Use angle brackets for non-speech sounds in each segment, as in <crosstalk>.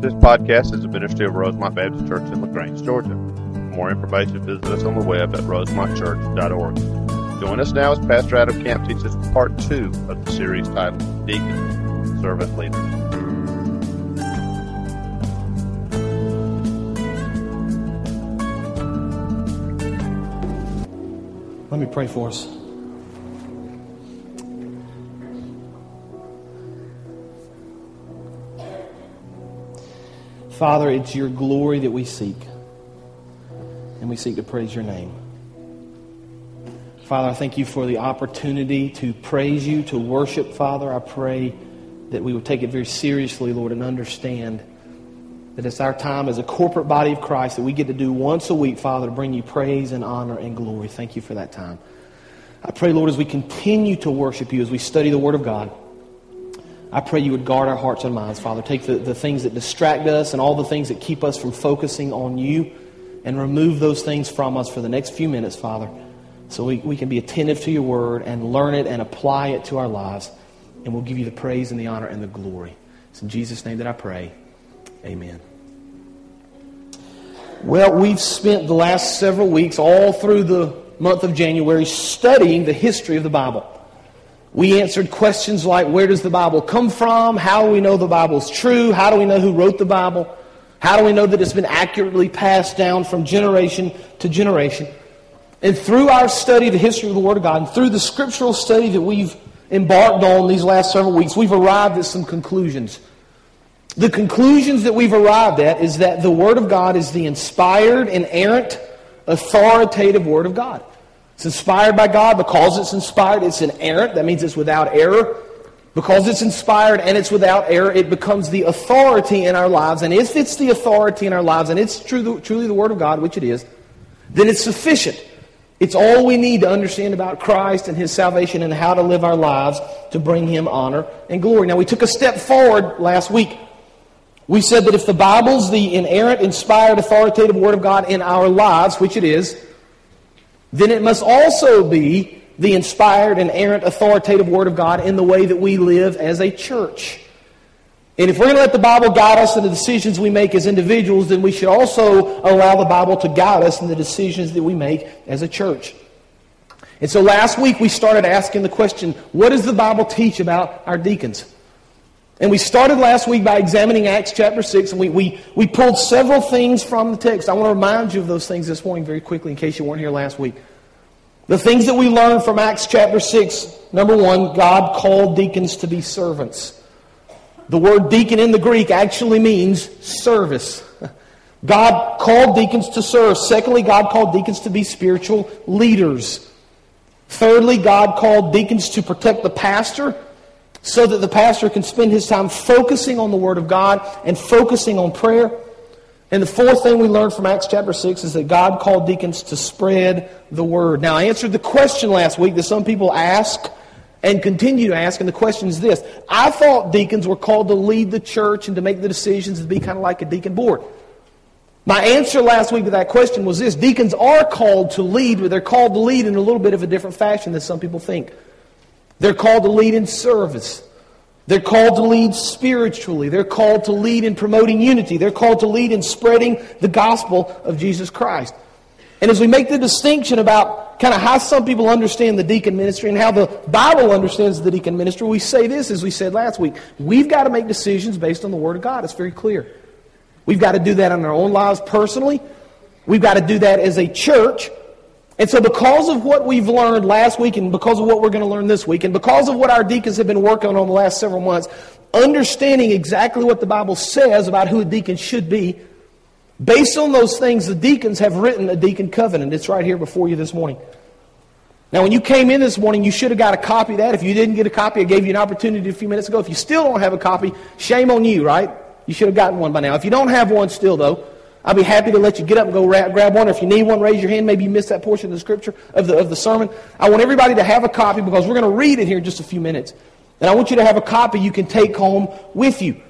This podcast is a ministry of Rosemont Baptist Church in LaGrange, Georgia. For more information, visit us on the web at rosemontchurch.org. Join us now as Pastor Adam Camp teaches part two of the series titled Deacon, Servant Leader. Let me pray for us. Father, it's your glory that we seek, and we seek to praise your name. Father, I thank you for the opportunity to praise you, to worship, Father. I pray that we would take it very seriously, Lord, and understand that it's our time as a corporate body of Christ that we get to do once a week, Father, to bring you praise and honor and glory. Thank you for that time. I pray, Lord, as we continue to worship you, as we study the Word of God, I pray you would guard our hearts and minds, Father. Take the, the things that distract us and all the things that keep us from focusing on you and remove those things from us for the next few minutes, Father, so we, we can be attentive to your word and learn it and apply it to our lives. And we'll give you the praise and the honor and the glory. It's in Jesus' name that I pray. Amen. Well, we've spent the last several weeks, all through the month of January, studying the history of the Bible. We answered questions like where does the Bible come from? How do we know the Bible is true? How do we know who wrote the Bible? How do we know that it's been accurately passed down from generation to generation? And through our study of the history of the Word of God, and through the scriptural study that we've embarked on these last several weeks, we've arrived at some conclusions. The conclusions that we've arrived at is that the Word of God is the inspired, inerrant, authoritative Word of God. It's inspired by God because it's inspired. It's inerrant. That means it's without error. Because it's inspired and it's without error, it becomes the authority in our lives. And if it's the authority in our lives, and it's true, truly the Word of God, which it is, then it's sufficient. It's all we need to understand about Christ and His salvation and how to live our lives to bring Him honor and glory. Now, we took a step forward last week. We said that if the Bible's the inerrant, inspired, authoritative Word of God in our lives, which it is, then it must also be the inspired and errant authoritative Word of God in the way that we live as a church. And if we're going to let the Bible guide us in the decisions we make as individuals, then we should also allow the Bible to guide us in the decisions that we make as a church. And so last week we started asking the question what does the Bible teach about our deacons? And we started last week by examining Acts chapter 6, and we, we, we pulled several things from the text. I want to remind you of those things this morning very quickly in case you weren't here last week. The things that we learned from Acts chapter 6 number one, God called deacons to be servants. The word deacon in the Greek actually means service. <laughs> God called deacons to serve. Secondly, God called deacons to be spiritual leaders. Thirdly, God called deacons to protect the pastor so that the pastor can spend his time focusing on the Word of God and focusing on prayer. And the fourth thing we learned from Acts chapter 6 is that God called deacons to spread the Word. Now, I answered the question last week that some people ask and continue to ask, and the question is this I thought deacons were called to lead the church and to make the decisions and be kind of like a deacon board. My answer last week to that question was this deacons are called to lead, but they're called to lead in a little bit of a different fashion than some people think. They're called to lead in service. They're called to lead spiritually. They're called to lead in promoting unity. They're called to lead in spreading the gospel of Jesus Christ. And as we make the distinction about kind of how some people understand the deacon ministry and how the Bible understands the deacon ministry, we say this, as we said last week. We've got to make decisions based on the Word of God. It's very clear. We've got to do that in our own lives personally. We've got to do that as a church. And so, because of what we've learned last week, and because of what we're going to learn this week, and because of what our deacons have been working on the last several months, understanding exactly what the Bible says about who a deacon should be, based on those things, the deacons have written a deacon covenant. It's right here before you this morning. Now, when you came in this morning, you should have got a copy of that. If you didn't get a copy, I gave you an opportunity a few minutes ago. If you still don't have a copy, shame on you, right? You should have gotten one by now. If you don't have one still, though, I'll be happy to let you get up and go ra- grab one. If you need one, raise your hand. Maybe you missed that portion of the scripture of the, of the sermon. I want everybody to have a copy because we're going to read it here in just a few minutes. And I want you to have a copy you can take home with you.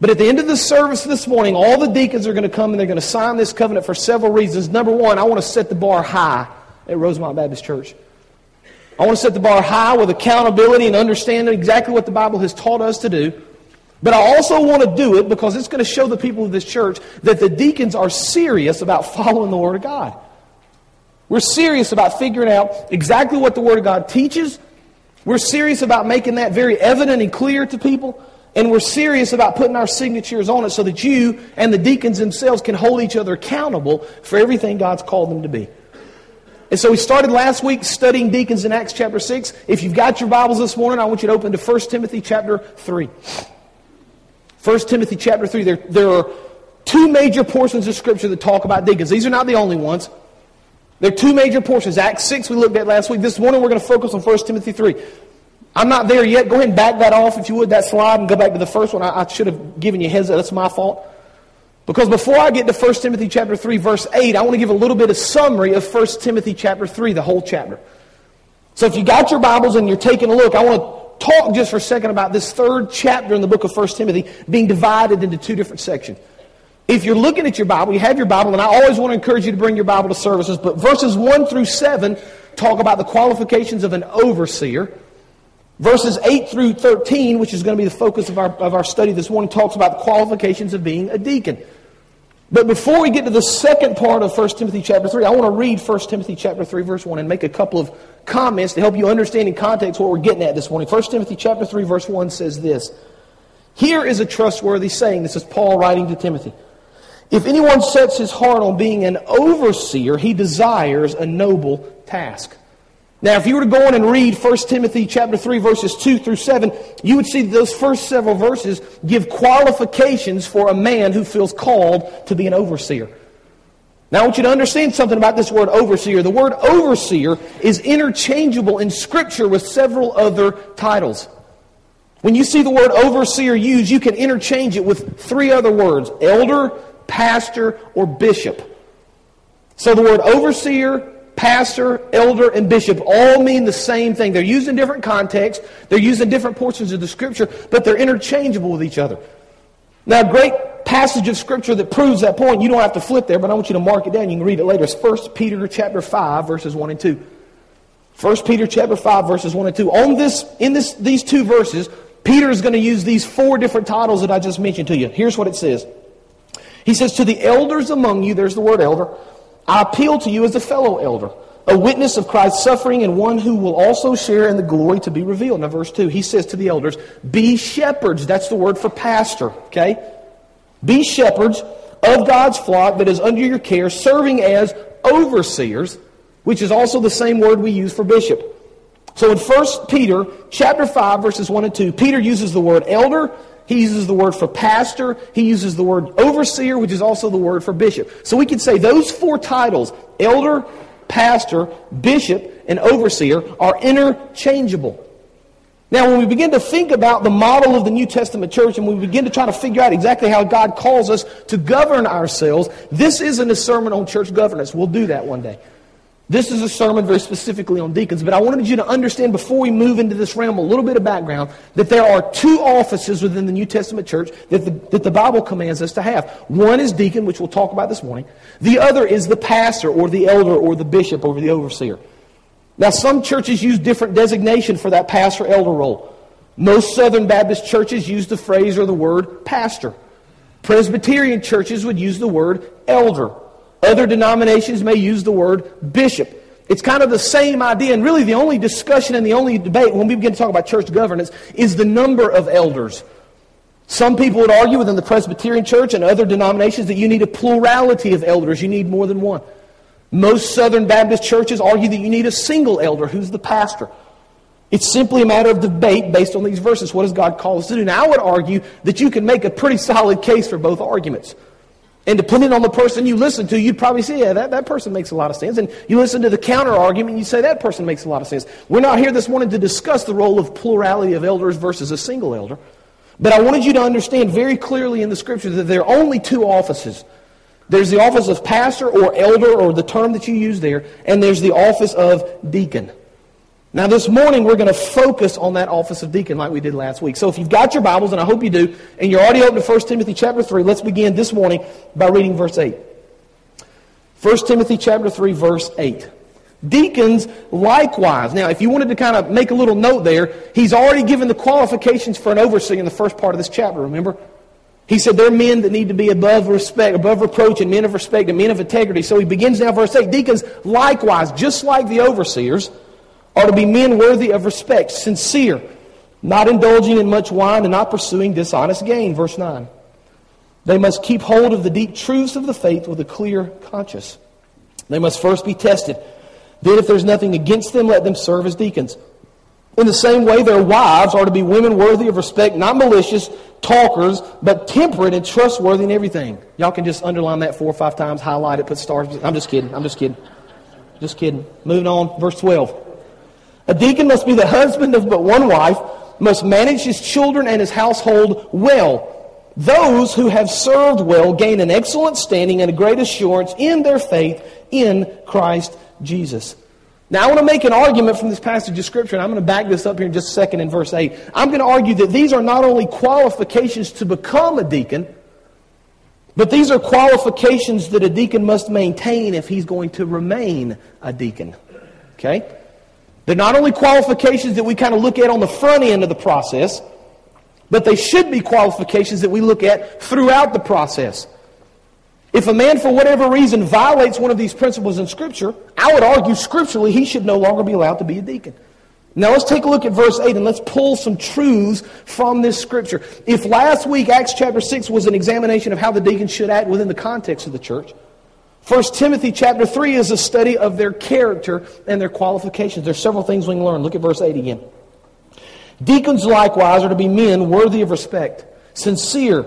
But at the end of the service this morning, all the deacons are going to come and they're going to sign this covenant for several reasons. Number one, I want to set the bar high at Rosemont Baptist Church. I want to set the bar high with accountability and understanding exactly what the Bible has taught us to do. But I also want to do it because it's going to show the people of this church that the deacons are serious about following the Word of God. We're serious about figuring out exactly what the Word of God teaches. We're serious about making that very evident and clear to people. And we're serious about putting our signatures on it so that you and the deacons themselves can hold each other accountable for everything God's called them to be. And so we started last week studying deacons in Acts chapter 6. If you've got your Bibles this morning, I want you to open to 1 Timothy chapter 3. 1 Timothy chapter 3. There, there are two major portions of Scripture that talk about deacons. These are not the only ones. There are two major portions. Acts 6 we looked at last week. This morning we're going to focus on 1 Timothy 3. I'm not there yet. Go ahead and back that off if you would, that slide, and go back to the first one. I, I should have given you heads up. That's my fault. Because before I get to 1 Timothy chapter 3, verse 8, I want to give a little bit of summary of 1 Timothy chapter 3, the whole chapter. So if you got your Bibles and you're taking a look, I want to talk just for a second about this third chapter in the book of 1 Timothy being divided into two different sections. If you're looking at your Bible, you have your Bible, and I always want to encourage you to bring your Bible to services, but verses 1 through 7 talk about the qualifications of an overseer. Verses 8 through 13, which is going to be the focus of our, of our study this morning, talks about the qualifications of being a deacon. But before we get to the second part of 1 Timothy chapter 3, I want to read 1 Timothy chapter 3, verse 1, and make a couple of comments to help you understand in context what we're getting at this morning. 1 Timothy chapter 3, verse 1 says this Here is a trustworthy saying. This is Paul writing to Timothy. If anyone sets his heart on being an overseer, he desires a noble task. Now, if you were to go on and read 1 Timothy chapter 3, verses 2 through 7, you would see those first several verses give qualifications for a man who feels called to be an overseer. Now, I want you to understand something about this word overseer. The word overseer is interchangeable in Scripture with several other titles. When you see the word overseer used, you can interchange it with three other words elder, pastor, or bishop. So the word overseer, pastor, elder, and bishop all mean the same thing. They're used in different contexts, they're used in different portions of the scripture, but they're interchangeable with each other. Now, a great passage of scripture that proves that point, you don't have to flip there, but I want you to mark it down. You can read it later. It's 1 Peter chapter 5, verses 1 and 2. 1 Peter chapter 5, verses 1 and 2. On this, in this, these two verses, Peter is going to use these four different titles that I just mentioned to you. Here's what it says. He says, To the elders among you, there's the word elder, I appeal to you as a fellow elder, a witness of Christ's suffering and one who will also share in the glory to be revealed. Now, verse 2, he says to the elders, Be shepherds. That's the word for pastor, okay? Be shepherds of God's flock that is under your care, serving as overseers, which is also the same word we use for bishop. So in 1 Peter chapter 5, verses 1 and 2, Peter uses the word elder he uses the word for pastor. He uses the word overseer, which is also the word for bishop. So we could say those four titles, elder, pastor, bishop, and overseer, are interchangeable. Now, when we begin to think about the model of the New Testament church and we begin to try to figure out exactly how God calls us to govern ourselves, this isn't a sermon on church governance. We'll do that one day. This is a sermon very specifically on deacons, but I wanted you to understand before we move into this realm a little bit of background that there are two offices within the New Testament church that the, that the Bible commands us to have. One is deacon, which we'll talk about this morning. The other is the pastor or the elder or the bishop or the overseer. Now, some churches use different designation for that pastor elder role. Most Southern Baptist churches use the phrase or the word pastor. Presbyterian churches would use the word elder. Other denominations may use the word bishop. It's kind of the same idea, and really the only discussion and the only debate when we begin to talk about church governance is the number of elders. Some people would argue within the Presbyterian church and other denominations that you need a plurality of elders. You need more than one. Most Southern Baptist churches argue that you need a single elder who's the pastor. It's simply a matter of debate based on these verses. What does God call us to do? Now, I would argue that you can make a pretty solid case for both arguments. And depending on the person you listen to, you'd probably say, yeah, that, that person makes a lot of sense. And you listen to the counter argument, you say, that person makes a lot of sense. We're not here this morning to discuss the role of plurality of elders versus a single elder. But I wanted you to understand very clearly in the scripture that there are only two offices. There's the office of pastor or elder, or the term that you use there, and there's the office of deacon. Now, this morning, we're going to focus on that office of deacon like we did last week. So, if you've got your Bibles, and I hope you do, and you're already open to 1 Timothy chapter 3, let's begin this morning by reading verse 8. 1 Timothy chapter 3, verse 8. Deacons likewise. Now, if you wanted to kind of make a little note there, he's already given the qualifications for an overseer in the first part of this chapter, remember? He said they're men that need to be above respect, above reproach, and men of respect, and men of integrity. So he begins now, verse 8. Deacons likewise, just like the overseers, are to be men worthy of respect, sincere, not indulging in much wine, and not pursuing dishonest gain. Verse 9. They must keep hold of the deep truths of the faith with a clear conscience. They must first be tested then, if there's nothing against them, let them serve as deacons. In the same way, their wives are to be women worthy of respect, not malicious, talkers, but temperate and trustworthy in everything. Y'all can just underline that four or five times, highlight it, put stars. I'm just kidding. I'm just kidding. Just kidding. Moving on, verse 12. A deacon must be the husband of but one wife, must manage his children and his household well. Those who have served well gain an excellent standing and a great assurance in their faith in Christ Jesus. Now, I want to make an argument from this passage of Scripture, and I'm going to back this up here in just a second in verse 8. I'm going to argue that these are not only qualifications to become a deacon, but these are qualifications that a deacon must maintain if he's going to remain a deacon. Okay? They're not only qualifications that we kind of look at on the front end of the process, but they should be qualifications that we look at throughout the process. If a man, for whatever reason, violates one of these principles in Scripture, I would argue scripturally he should no longer be allowed to be a deacon. Now let's take a look at verse 8 and let's pull some truths from this scripture. If last week, Acts chapter 6, was an examination of how the deacons should act within the context of the church, 1 Timothy chapter 3 is a study of their character and their qualifications. There's several things we can learn. Look at verse 8 again. Deacons likewise are to be men worthy of respect, sincere,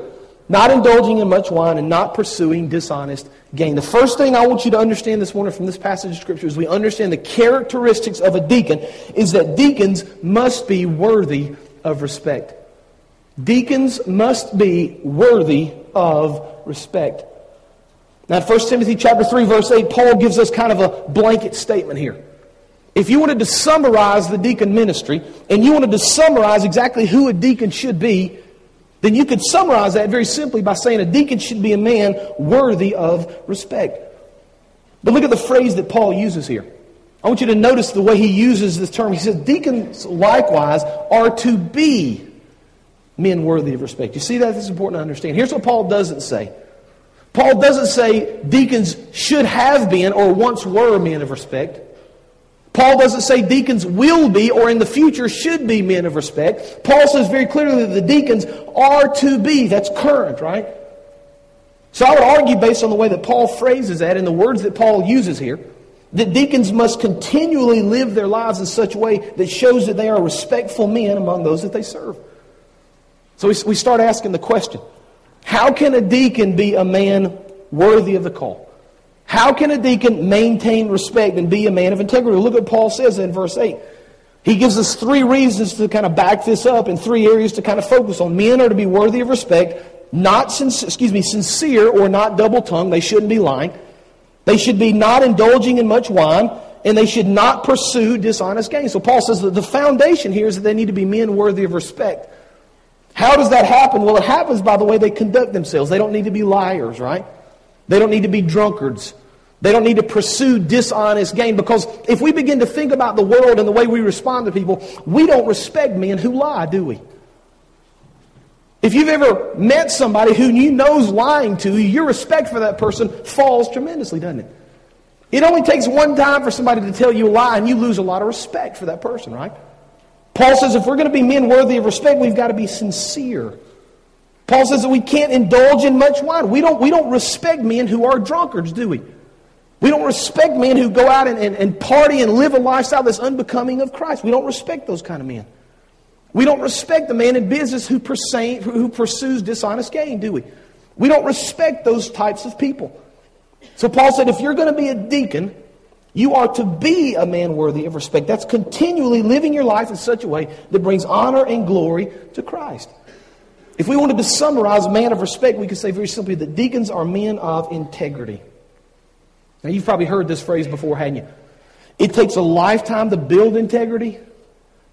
not indulging in much wine, and not pursuing dishonest gain. The first thing I want you to understand this morning from this passage of Scripture is we understand the characteristics of a deacon is that deacons must be worthy of respect. Deacons must be worthy of respect. Now, 1 Timothy chapter 3, verse 8, Paul gives us kind of a blanket statement here. If you wanted to summarize the deacon ministry, and you wanted to summarize exactly who a deacon should be, then you could summarize that very simply by saying a deacon should be a man worthy of respect. But look at the phrase that Paul uses here. I want you to notice the way he uses this term. He says, Deacons likewise are to be men worthy of respect. You see that? This is important to understand. Here's what Paul doesn't say Paul doesn't say deacons should have been or once were men of respect. Paul doesn't say deacons will be or in the future should be men of respect. Paul says very clearly that the deacons are to be. That's current, right? So I would argue, based on the way that Paul phrases that and the words that Paul uses here, that deacons must continually live their lives in such a way that shows that they are respectful men among those that they serve. So we start asking the question how can a deacon be a man worthy of the call? How can a deacon maintain respect and be a man of integrity? Look what Paul says in verse 8. He gives us three reasons to kind of back this up and three areas to kind of focus on. Men are to be worthy of respect, not excuse me, sincere or not double tongued. They shouldn't be lying. They should be not indulging in much wine, and they should not pursue dishonest gain. So Paul says that the foundation here is that they need to be men worthy of respect. How does that happen? Well, it happens by the way they conduct themselves. They don't need to be liars, right? They don't need to be drunkards. They don't need to pursue dishonest gain because if we begin to think about the world and the way we respond to people, we don't respect men who lie, do we? If you've ever met somebody who you know's lying to you, your respect for that person falls tremendously, doesn't it? It only takes one time for somebody to tell you a lie and you lose a lot of respect for that person, right? Paul says if we're going to be men worthy of respect, we've got to be sincere. Paul says that we can't indulge in much wine. We don't, we don't respect men who are drunkards, do we? We don't respect men who go out and, and, and party and live a lifestyle that's unbecoming of Christ. We don't respect those kind of men. We don't respect the man in business who, pursue, who pursues dishonest gain, do we? We don't respect those types of people. So Paul said, if you're going to be a deacon, you are to be a man worthy of respect. That's continually living your life in such a way that brings honor and glory to Christ. If we wanted to summarize man of respect, we could say very simply that deacons are men of integrity. Now, you've probably heard this phrase before, hadn't you? It takes a lifetime to build integrity,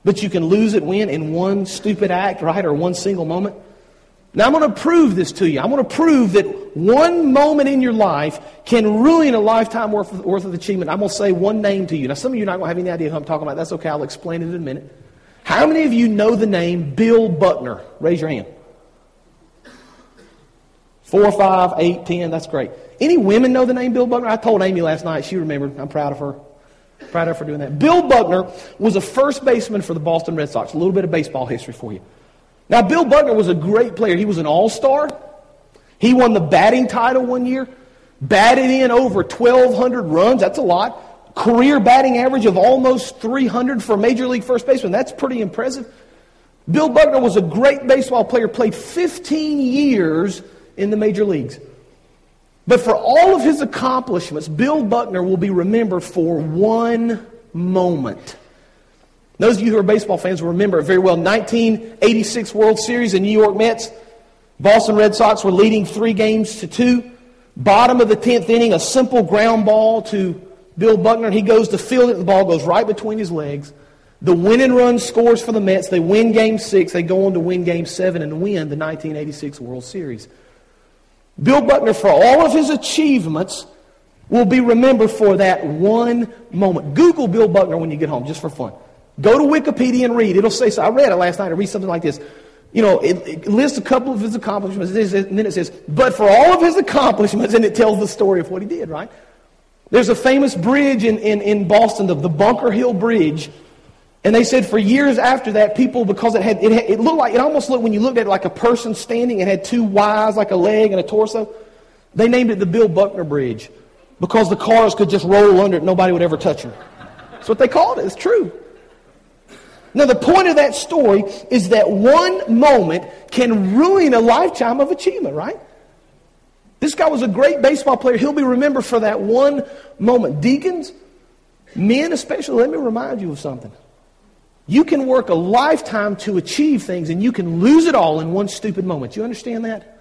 but you can lose it when? In one stupid act, right? Or one single moment. Now, I'm going to prove this to you. I'm going to prove that one moment in your life can ruin a lifetime worth of, worth of achievement. I'm going to say one name to you. Now, some of you are not going to have any idea who I'm talking about. That's okay. I'll explain it in a minute. How many of you know the name Bill Buckner? Raise your hand. Four, five, eight, ten. That's great. Any women know the name Bill Buckner? I told Amy last night. She remembered. I'm proud of her. Proud of her for doing that. Bill Buckner was a first baseman for the Boston Red Sox. A little bit of baseball history for you. Now, Bill Buckner was a great player. He was an all star. He won the batting title one year, batted in over 1,200 runs. That's a lot. Career batting average of almost 300 for major league first baseman. That's pretty impressive. Bill Buckner was a great baseball player, played 15 years in the major leagues. But for all of his accomplishments, Bill Buckner will be remembered for one moment. Those of you who are baseball fans will remember it very well. 1986 World Series in New York Mets. Boston Red Sox were leading three games to two. Bottom of the 10th inning, a simple ground ball to Bill Buckner, and he goes to field it. The ball goes right between his legs. The winning run scores for the Mets. They win game six. They go on to win game seven and win the 1986 World Series. Bill Buckner, for all of his achievements, will be remembered for that one moment. Google Bill Buckner when you get home, just for fun. Go to Wikipedia and read. It'll say, so I read it last night. I read something like this. You know, it, it lists a couple of his accomplishments, and then it says, but for all of his accomplishments, and it tells the story of what he did, right? There's a famous bridge in, in, in Boston, the, the Bunker Hill Bridge. And they said for years after that, people, because it had, it, had, it looked like, it almost looked, when you looked at it like a person standing, it had two Ys, like a leg and a torso. They named it the Bill Buckner Bridge because the cars could just roll under it, nobody would ever touch them. That's what they called it. It's true. Now, the point of that story is that one moment can ruin a lifetime of achievement, right? This guy was a great baseball player. He'll be remembered for that one moment. Deacons, men especially, let me remind you of something. You can work a lifetime to achieve things and you can lose it all in one stupid moment. You understand that?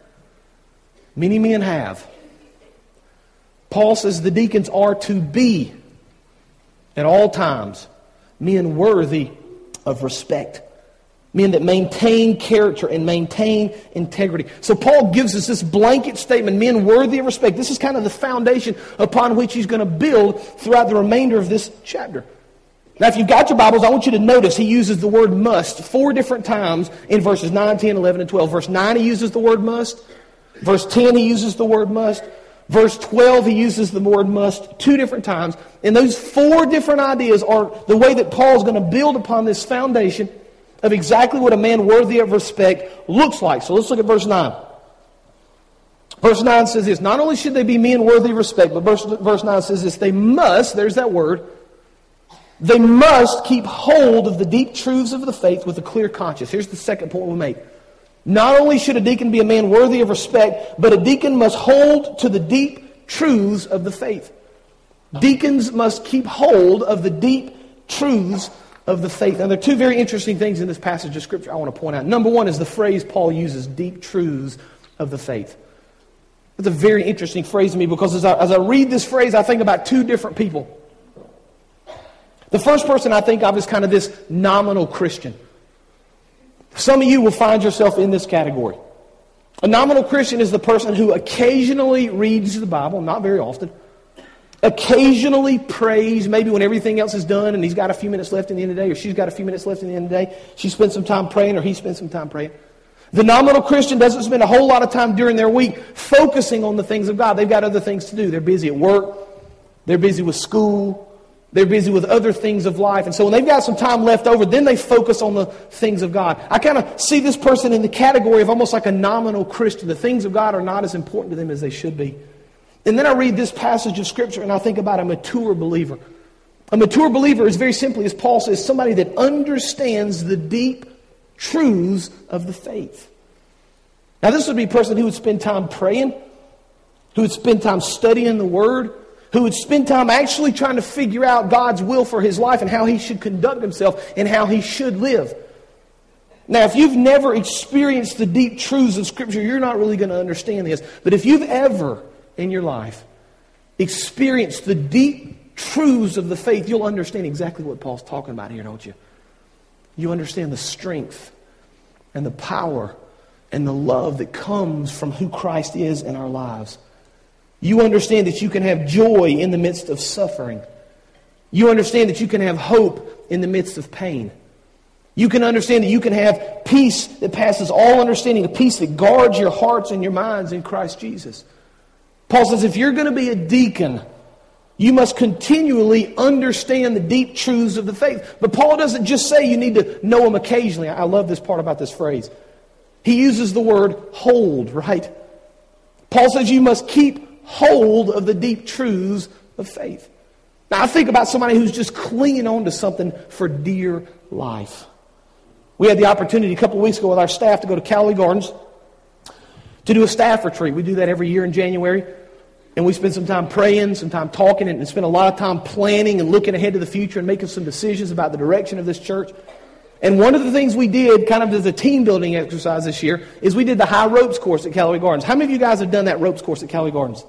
Many men have. Paul says the deacons are to be at all times men worthy of respect. Men that maintain character and maintain integrity. So Paul gives us this blanket statement, men worthy of respect. This is kind of the foundation upon which he's going to build throughout the remainder of this chapter. Now, if you've got your Bibles, I want you to notice he uses the word must four different times in verses 9, 10, 11, and 12. Verse 9, he uses the word must. Verse 10, he uses the word must. Verse 12, he uses the word must two different times. And those four different ideas are the way that Paul is going to build upon this foundation of exactly what a man worthy of respect looks like. So let's look at verse 9. Verse 9 says this Not only should they be men worthy of respect, but verse, verse 9 says this they must, there's that word, they must keep hold of the deep truths of the faith with a clear conscience. Here's the second point we make. Not only should a deacon be a man worthy of respect, but a deacon must hold to the deep truths of the faith. Deacons must keep hold of the deep truths of the faith. Now, there are two very interesting things in this passage of Scripture I want to point out. Number one is the phrase Paul uses, deep truths of the faith. It's a very interesting phrase to me because as I, as I read this phrase, I think about two different people. The first person I think of is kind of this nominal Christian. Some of you will find yourself in this category. A nominal Christian is the person who occasionally reads the Bible, not very often, occasionally prays, maybe when everything else is done and he's got a few minutes left in the end of the day, or she's got a few minutes left in the end of the day. She spends some time praying, or he spends some time praying. The nominal Christian doesn't spend a whole lot of time during their week focusing on the things of God. They've got other things to do. They're busy at work, they're busy with school, they're busy with other things of life. And so when they've got some time left over, then they focus on the things of God. I kind of see this person in the category of almost like a nominal Christian. The things of God are not as important to them as they should be. And then I read this passage of Scripture and I think about a mature believer. A mature believer is very simply, as Paul says, somebody that understands the deep truths of the faith. Now, this would be a person who would spend time praying, who would spend time studying the Word, who would spend time actually trying to figure out God's will for his life and how he should conduct himself and how he should live. Now, if you've never experienced the deep truths of Scripture, you're not really going to understand this. But if you've ever in your life experienced the deep truths of the faith, you'll understand exactly what Paul's talking about here, don't you? You understand the strength and the power and the love that comes from who Christ is in our lives. You understand that you can have joy in the midst of suffering. You understand that you can have hope in the midst of pain. You can understand that you can have peace that passes all understanding, a peace that guards your hearts and your minds in Christ Jesus. Paul says if you're going to be a deacon, you must continually understand the deep truths of the faith. But Paul doesn't just say you need to know them occasionally. I love this part about this phrase. He uses the word hold, right? Paul says you must keep hold of the deep truths of faith. Now, I think about somebody who's just clinging on to something for dear life. We had the opportunity a couple weeks ago with our staff to go to Callaway Gardens to do a staff retreat. We do that every year in January. And we spend some time praying, some time talking, and spend a lot of time planning and looking ahead to the future and making some decisions about the direction of this church. And one of the things we did, kind of as a team building exercise this year, is we did the high ropes course at Callaway Gardens. How many of you guys have done that ropes course at Callaway Gardens?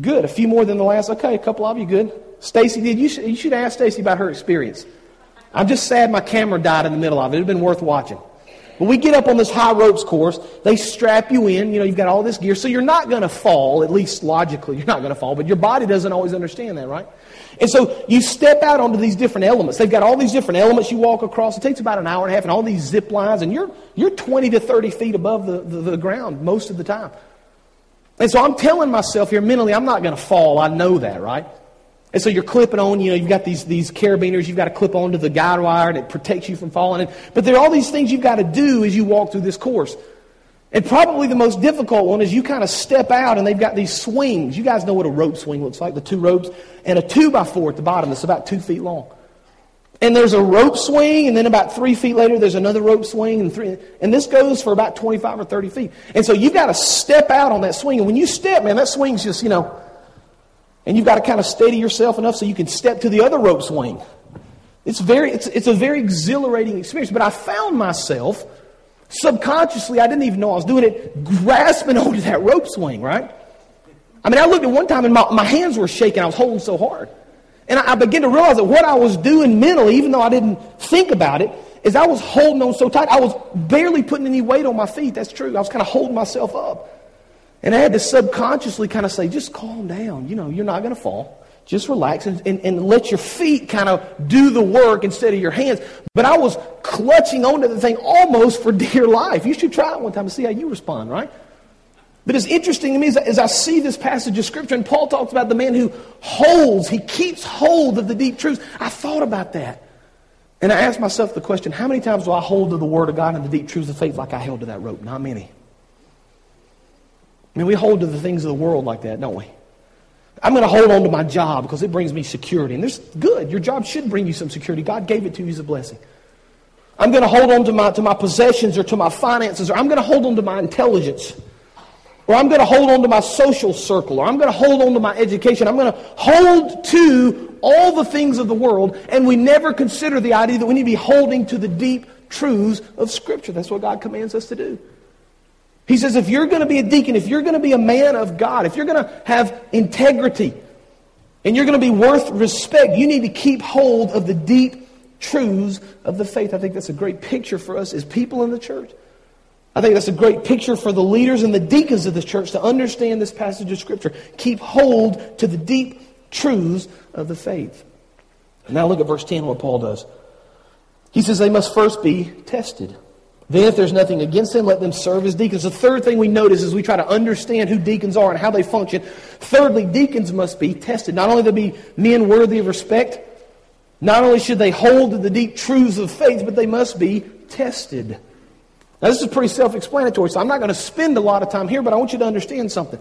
Good. A few more than the last. Okay, a couple of you good. Stacy did. You should, you should ask Stacy about her experience. I'm just sad my camera died in the middle of it. It would have been worth watching. When we get up on this high ropes course, they strap you in. You know, you've got all this gear, so you're not going to fall, at least logically, you're not going to fall, but your body doesn't always understand that, right? And so you step out onto these different elements. They've got all these different elements you walk across. It takes about an hour and a half and all these zip lines, and you're, you're 20 to 30 feet above the, the, the ground most of the time. And so I'm telling myself here mentally, I'm not going to fall. I know that, right? And so you're clipping on, you know, you've got these, these carabiners you've got to clip onto the guide wire that protects you from falling. In. But there are all these things you've got to do as you walk through this course. And probably the most difficult one is you kind of step out and they've got these swings. You guys know what a rope swing looks like, the two ropes, and a two by four at the bottom that's about two feet long. And there's a rope swing, and then about three feet later, there's another rope swing, and three, and this goes for about 25 or 30 feet. And so you've got to step out on that swing. And when you step, man, that swing's just, you know, and you've got to kind of steady yourself enough so you can step to the other rope swing. It's, very, it's, it's a very exhilarating experience. But I found myself subconsciously, I didn't even know I was doing it, grasping <laughs> onto that rope swing, right? I mean, I looked at one time and my, my hands were shaking. I was holding so hard. And I, I began to realize that what I was doing mentally, even though I didn't think about it, is I was holding on so tight. I was barely putting any weight on my feet. That's true. I was kind of holding myself up. And I had to subconsciously kind of say, just calm down. You know, you're not going to fall. Just relax and, and, and, let your feet kind of do the work instead of your hands. But I was clutching onto the thing almost for <laughs> dear life. You should try it one time to see how you respond, right? But it's interesting to me as, I see this passage of Scripture, and Paul talks about the man who holds, he keeps hold of the deep truths. I thought about that. And I asked myself the question how many times do I hold to the Word of God and the deep truths of faith like I held to that rope? Not many. I mean, we hold to the things of the world like that, don't we? I'm going to hold on to my job because it brings me security. And there's good. Your job should bring you some security. God gave it to you as a blessing. I'm going to hold on to my, to my possessions or to my finances, or I'm going to hold on to my intelligence, or I'm going to hold on to my social circle, or I'm going to hold on to my education. I'm going to hold to all the things of the world, and we never consider the idea that we need to be holding to the deep truths of Scripture. That's what God commands us to do. He says, if you're going to be a deacon, if you're going to be a man of God, if you're going to have integrity, and you're going to be worth respect, you need to keep hold of the deep truths of the faith. I think that's a great picture for us as people in the church. I think that's a great picture for the leaders and the deacons of the church to understand this passage of Scripture. Keep hold to the deep truths of the faith. Now look at verse 10, what Paul does. He says they must first be tested. Then, if there's nothing against them, let them serve as deacons. The third thing we notice is we try to understand who deacons are and how they function. Thirdly, deacons must be tested. Not only to be men worthy of respect, not only should they hold to the deep truths of faith, but they must be tested. Now, this is pretty self explanatory, so I'm not going to spend a lot of time here, but I want you to understand something.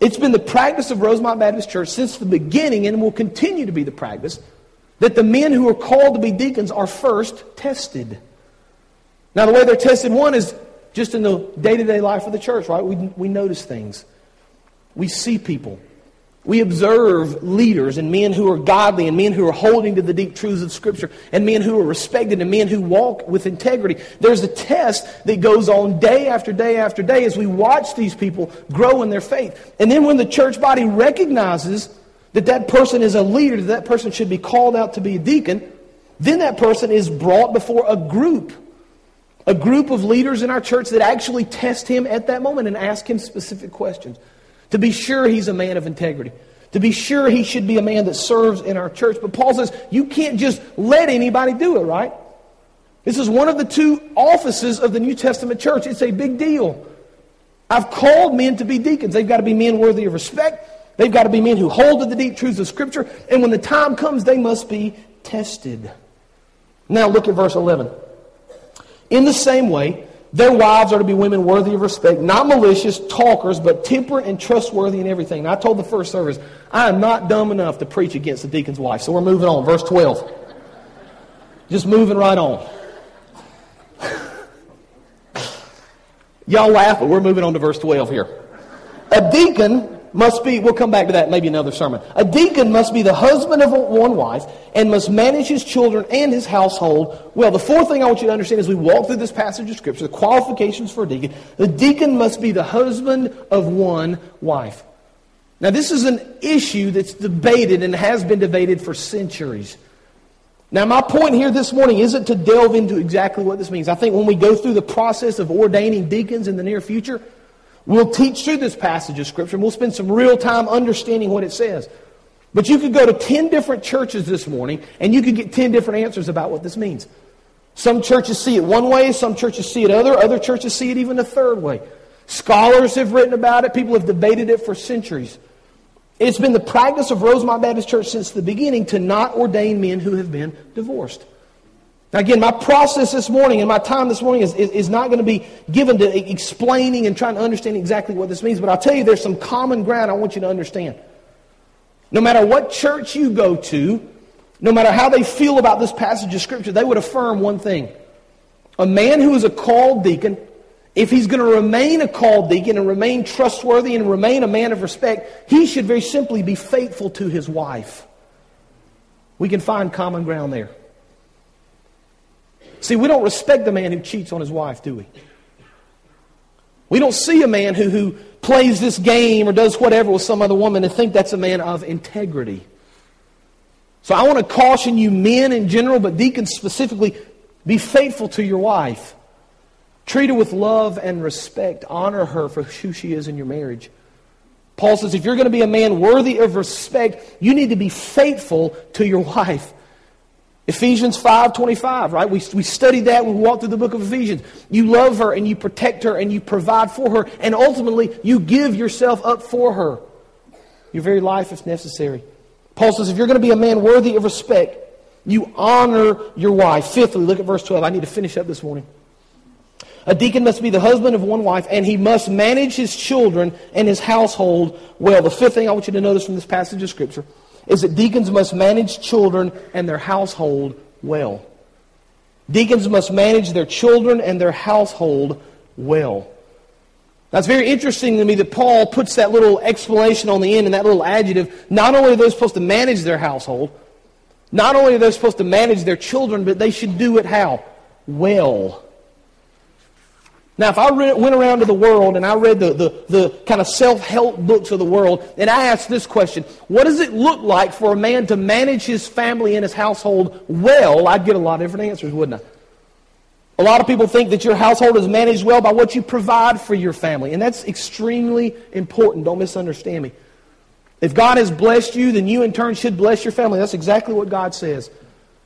It's been the practice of Rosemont Baptist Church since the beginning, and will continue to be the practice, that the men who are called to be deacons are first tested. Now, the way they're tested, one is just in the day to day life of the church, right? We, we notice things. We see people. We observe leaders and men who are godly and men who are holding to the deep truths of Scripture and men who are respected and men who walk with integrity. There's a test that goes on day after day after day as we watch these people grow in their faith. And then when the church body recognizes that that person is a leader, that that person should be called out to be a deacon, then that person is brought before a group a group of leaders in our church that actually test him at that moment and ask him specific questions to be sure he's a man of integrity, to be sure he should be a man that serves in our church. But Paul says you can't just let anybody do it, right? This is one of the two offices of the New Testament church. It's a big deal. I've called men to be deacons. They've got to be men worthy of respect. They've got to be men who hold to the deep truths of Scripture. And when the time comes, they must be tested. Now look at verse 11. In the same way, their wives are to be women worthy of respect, not malicious talkers, but temperate and trustworthy in everything. I told the first service, I am not dumb enough to preach against the deacon's wife. So we're moving on. Verse 12. Just moving right on. <laughs> Y'all laugh, but we're moving on to verse 12 here. A deacon must be, we'll come back to that maybe another sermon. A deacon must be the husband of one wife and must manage his children and his household well. The fourth thing I want you to understand as we walk through this passage of Scripture, the qualifications for a deacon, the deacon must be the husband of one wife. Now, this is an issue that's debated and has been debated for centuries. Now, my point here this morning isn't to delve into exactly what this means. I think when we go through the process of ordaining deacons in the near future, We'll teach through this passage of Scripture and we'll spend some real time understanding what it says. But you could go to 10 different churches this morning and you could get 10 different answers about what this means. Some churches see it one way, some churches see it other, other churches see it even a third way. Scholars have written about it, people have debated it for centuries. It's been the practice of Rosemont Baptist Church since the beginning to not ordain men who have been divorced. Now, again, my process this morning and my time this morning is, is, is, not going to be given to explaining and trying to understand exactly what this means, but I'll tell you there's some common ground I want you to understand. No matter what church you go to, no matter how they feel about this passage of Scripture, they would affirm one thing. A man who is a called deacon, if he's going to remain a called deacon and remain trustworthy and remain a man of respect, he should very simply be faithful to his wife. We can find common ground there. See, we don't respect the man who cheats on his wife, do we? We don't see a man who, who plays this game or does whatever with some other woman and think that's a man of integrity. So I want to caution you, men in general, but deacons specifically, be faithful to your wife. Treat her with love and respect. Honor her for who she is in your marriage. Paul says if you're going to be a man worthy of respect, you need to be faithful to your wife. Ephesians 5.25, right? We, we studied that when we walked through the book of Ephesians. You love her and you protect her and you provide for her and ultimately you give yourself up for her. Your very life if necessary. Paul says if you're going to be a man worthy of respect, you honor your wife. Fifthly, look at verse 12. I need to finish up this morning. A deacon must be the husband of one wife, and he must manage his children and his household well. The fifth thing I want you to notice from this passage of Scripture is that deacons must manage children and their household well. Deacons must manage their children and their household well. Now, it's very interesting to me that Paul puts that little explanation on the end and that little adjective. Not only are they supposed to manage their household, not only are they supposed to manage their children, but they should do it how? Well. Now, if I went around to the world and I read the, the, the kind of self help books of the world, and I asked this question What does it look like for a man to manage his family and his household well? I'd get a lot of different answers, wouldn't I? A lot of people think that your household is managed well by what you provide for your family, and that's extremely important. Don't misunderstand me. If God has blessed you, then you in turn should bless your family. That's exactly what God says.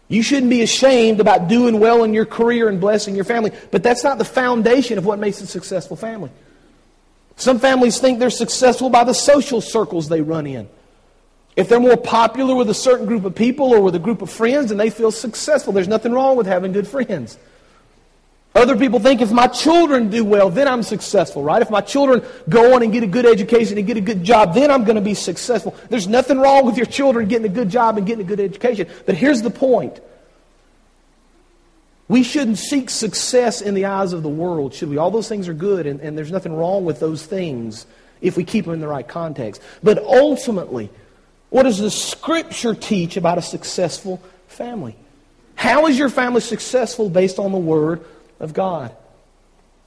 You shouldn't be ashamed about doing well in your career and blessing your family, but that's not the foundation of what makes a successful family. Some families think they're successful by the social circles they run in. If they're more popular with a certain group of people or with a group of friends, and they feel successful. There's nothing wrong with having good friends. Other people think if my children do well, then I'm successful, right? If my children go on and get a good education and get a good job, then I'm going to be successful. There's nothing wrong with your children getting a good job and getting a good education. But here's the point. We shouldn't seek success in the eyes of the world, should we? All those things are good, and, and there's nothing wrong with those things if we keep them in the right context. But ultimately, what does the Scripture teach about a successful family? How is your family successful based on the Word of God.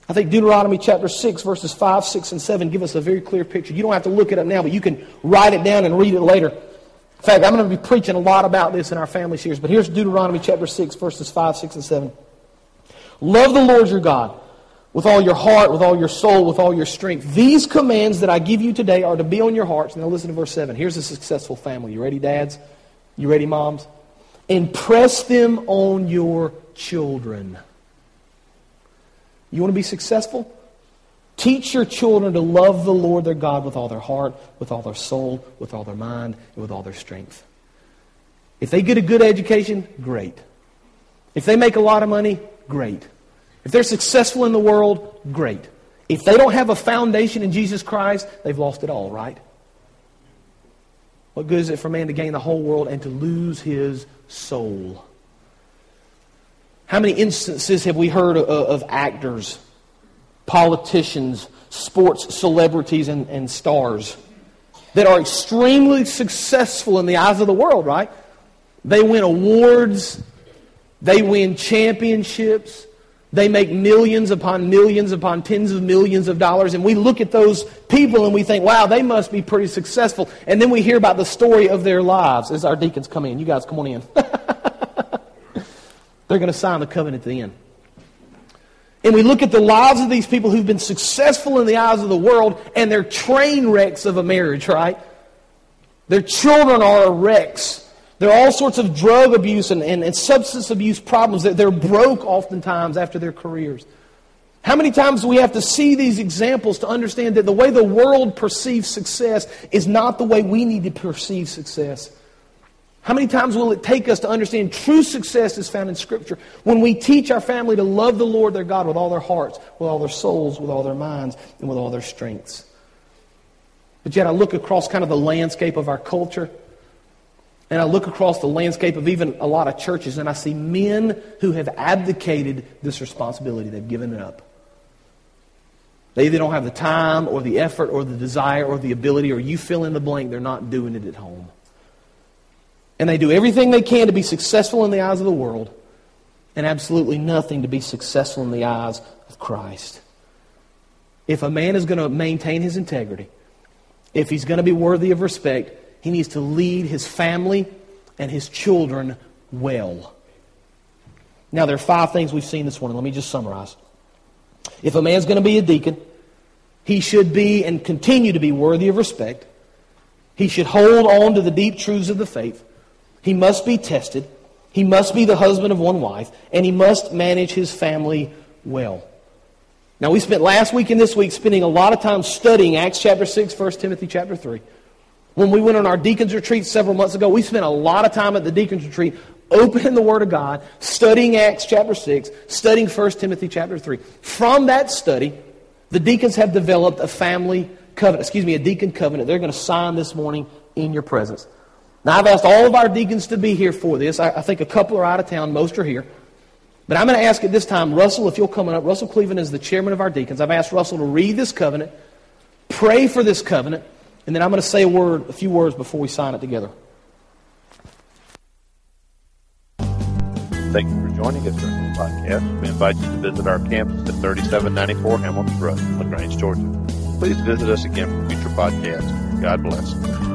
I think Deuteronomy chapter 6, verses 5, 6, and 7 give us a very clear picture. You don't have to look it up now, but you can write it down and read it later. In fact, I'm going to be preaching a lot about this in our family series, but here's Deuteronomy chapter 6, verses 5, 6, and 7. Love the Lord your God with all your heart, with all your soul, with all your strength. These commands that I give you today are to be on your hearts. Now listen to verse 7. Here's a successful family. You ready, dads? You ready, moms? Impress them on your children. You want to be successful? Teach your children to love the Lord their God with all their heart, with all their soul, with all their mind, and with all their strength. If they get a good education, great. If they make a lot of money, great. If they're successful in the world, great. If they don't have a foundation in Jesus Christ, they've lost it all, right? What good is it for man to gain the whole world and to lose his soul? How many instances have we heard of, of actors, politicians, sports celebrities, and, and stars that are extremely successful in the eyes of the world, right? They win awards, they win championships, they make millions upon millions upon tens of millions of dollars. And we look at those people and we think, wow, they must be pretty successful. And then we hear about the story of their lives as our deacons come in. You guys, come on in. <laughs> They're going to sign the covenant at the end. And we look at the lives of these people who've been successful in the eyes of the world, and they're train wrecks of a marriage, right? Their children are wrecks there are all sorts of drug abuse and, and, and substance abuse problems that they're broke oftentimes after their careers. How many times do we have to see these examples to understand that the way the world perceives success is not the way we need to perceive success? How many times will it take us to understand true success is found in Scripture when we teach our family to love the Lord their God with all their hearts, with all their souls, with all their minds, and with all their strengths? But yet I look across kind of the landscape of our culture and I look across the landscape of even a lot of churches and I see men who have abdicated this responsibility. They've given it up. They either don't have the time or the effort or the desire or the ability, or you fill in the blank, they're not doing it at home. And they do everything they can to be successful in the eyes of the world and absolutely nothing to be successful in the eyes of Christ. If a man is going to maintain his integrity, if he's going to be worthy of respect, he needs to lead his family and his children well. Now, there are five things we've seen this morning. Let me just summarize. If a man's going to be a deacon, he should be and continue to be worthy of respect. He should hold on to the deep truths of the faith. He must be tested. He must be the husband of one wife. And he must manage his family well. Now, we spent last week and this week spending a lot of time studying Acts chapter 6, 1 Timothy chapter 3. When we went on our deacons retreat several months ago, we spent a lot of time at the deacons retreat opening the Word of God, studying Acts chapter 6, studying 1 Timothy chapter 3. From that study, the deacons have developed a family covenant, excuse me, a deacon covenant. They're going to sign this morning in your presence. Now, I've asked all of our deacons to be here for this. I, I think a couple are out of town, most are here. But I'm going to ask at this time, Russell, if you'll come up. Russell Cleveland is the chairman of our deacons. I've asked Russell to read this covenant, pray for this covenant, and then I'm going to say a word, a few words before we sign it together. Thank you for joining us during this podcast. We invite you to visit our campus at 3794 Hamilton Road, LaGrange, Georgia. Please visit us again for future podcasts. God bless.